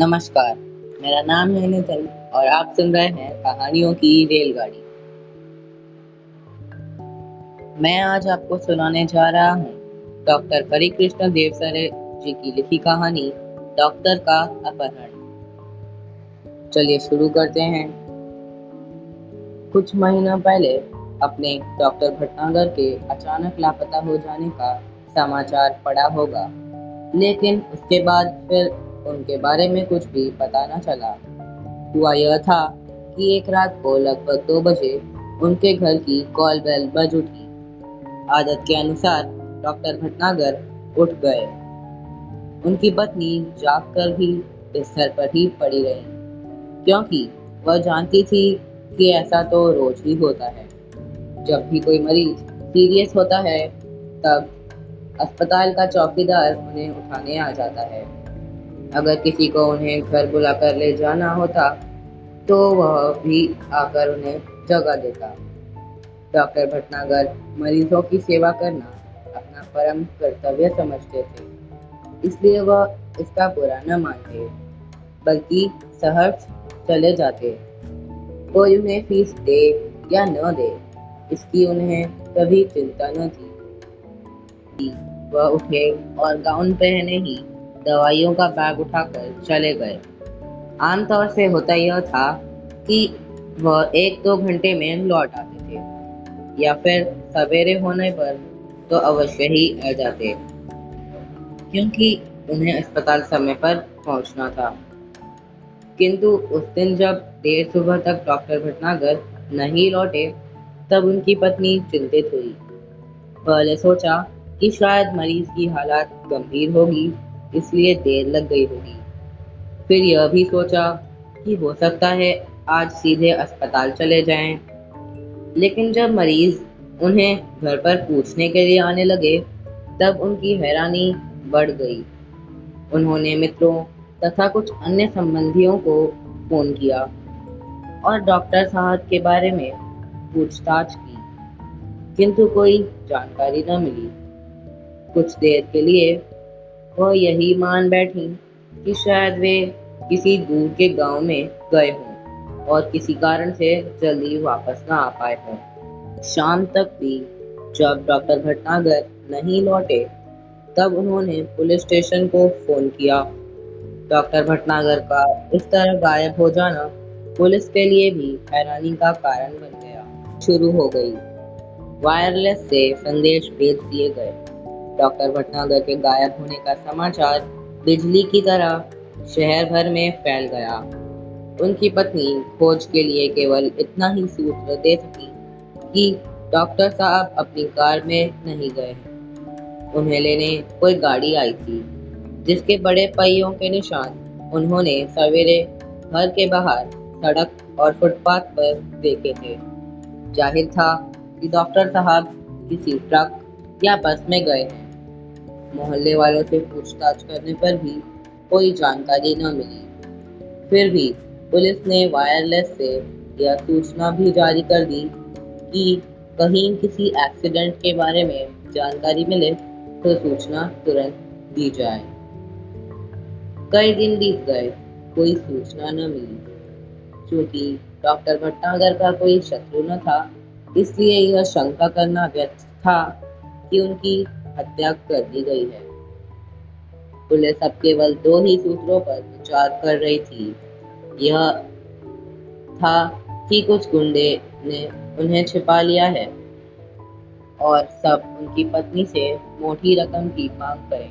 नमस्कार, मेरा नाम है नितिन और आप सुन रहे हैं कहानियों की रेलगाड़ी। मैं आज आपको सुनाने जा रहा हूँ डॉक्टर हरिकृष्ण देव जी की लिखी कहानी, डॉक्टर का अपहरण। चलिए शुरू करते हैं। कुछ महीनों पहले अपने डॉक्टर भटनागर के अचानक लापता हो जाने का समाचार पड़ा होगा, लेकिन उसके बाद फिर उनके बारे में कुछ भी पता न चला। हुआ यह था कि एक रात को लगभग दो बजे उनके घर की कॉल बेल बज उठी। आदत के अनुसार डॉक्टर भटनागर उठ गए। उनकी पत्नी जाग कर भी बिस्तर पर ही पड़ी रही, क्योंकि वह जानती थी कि ऐसा तो रोज ही होता है। जब भी कोई मरीज़ सीरियस होता है, तब अस्पताल का चौकीदार उन्हें उठाने आ जाता है। अगर किसी को उन्हें घर बुलाकर ले जाना होता तो वह भी आकर उन्हें जगह देता। डॉक्टर भटनागर मरीजों की सेवा करना अपना परम कर्तव्य समझते थे, इसलिए वह इसका बुरा न मानते, बल्कि सहर्ष चले जाते। कोई उन्हें फ़ीस दे या न दे, इसकी उन्हें कभी चिंता न थी। वह उठे और गाउन पहने ही दवाइयों का बैग उठाकर चले गए। आमतौर से होता यह था कि वह एक दो घंटे में लौट आते थे, या फिर सवेरे होने पर तो अवश्य ही आ जाते, क्योंकि उन्हें अस्पताल समय पर पहुँचना था। किंतु उस दिन जब देर सुबह तक डॉक्टर भटनागर नहीं लौटे, तब उनकी पत्नी चिंतित हुई। पहले सोचा कि शायद मरीज़ की हालत गंभीर होगी इसलिए देर लग गई होगी। फिर यह भी सोचा कि हो सकता है आज सीधे अस्पताल चले जाएँ। लेकिन जब मरीज़ उन्हें घर पर पूछने के लिए आने लगे, तब उनकी हैरानी बढ़ गई। उन्होंने मित्रों तथा कुछ अन्य संबंधियों को फ़ोन किया और डॉक्टर साहब के बारे में पूछताछ की, किंतु कोई जानकारी न मिली। कुछ देर के लिए वह यही मान बैठी कि शायद वे किसी दूर के गाँव में गए हों और किसी कारण से जल्दी वापस ना आ पाए हों। शाम तक भी जब डॉक्टर भटनागर नहीं लौटे, तब उन्होंने पुलिस स्टेशन को फ़ोन किया। डॉक्टर भटनागर का इस तरह गायब हो जाना पुलिस के लिए भी हैरानी का कारण बन गया। शुरू हो गई। वायरलेस से संदेश भेज दिए गए। डॉक्टर भटनागर के गायब होने का समाचार बिजली की तरह शहर भर में फैल गया। उनकी पत्नी खोज के लिए केवल इतना ही सूत्र दे सकी कि डॉक्टर साहब अपनी कार में नहीं गए उन्हें लेने कोई गाड़ी आई थी, जिसके बड़े पहियों के निशान उन्होंने सवेरे घर के बाहर सड़क और फुटपाथ पर देखे थे। ज़ाहिर था कि डॉक्टर साहब किसी ट्रक या बस में गए हैं। मोहल्ले वालों से पूछताछ करने पर भी कोई जानकारी न मिली। फिर भी पुलिस ने वायरलेस से यह सूचना भी जारी कर दी कि कहीं किसी एक्सीडेंट के बारे में जानकारी मिले तो सूचना तुरंत दी जाए। कई दिन बीत गए, कोई सूचना न मिली। क्योंकि डॉक्टर भट्टागर का कोई शत्रु न था, इसलिए यह शंका करना व्यर्थ था कि उनकी हत्या कर दी गई है। पुलिस अब केवल दो ही सूत्रों पर विचार कर रही थी। यह था कि कुछ गुंडे ने उन्हें छिपा लिया है और सब उनकी पत्नी से मोटी रकम की मांग करें।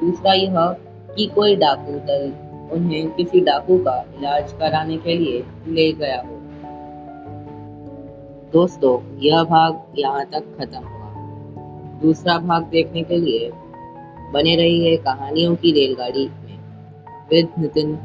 दूसरा यह कि कोई डाकू दल उन्हें किसी डाकू का इलाज कराने के लिए ले गया हो। दोस्तों, यह भाग यहाँ तक खत्म हुआ दूसरा भाग देखने के लिए बने रही है कहानियों की रेलगाड़ी में। विद नितिन।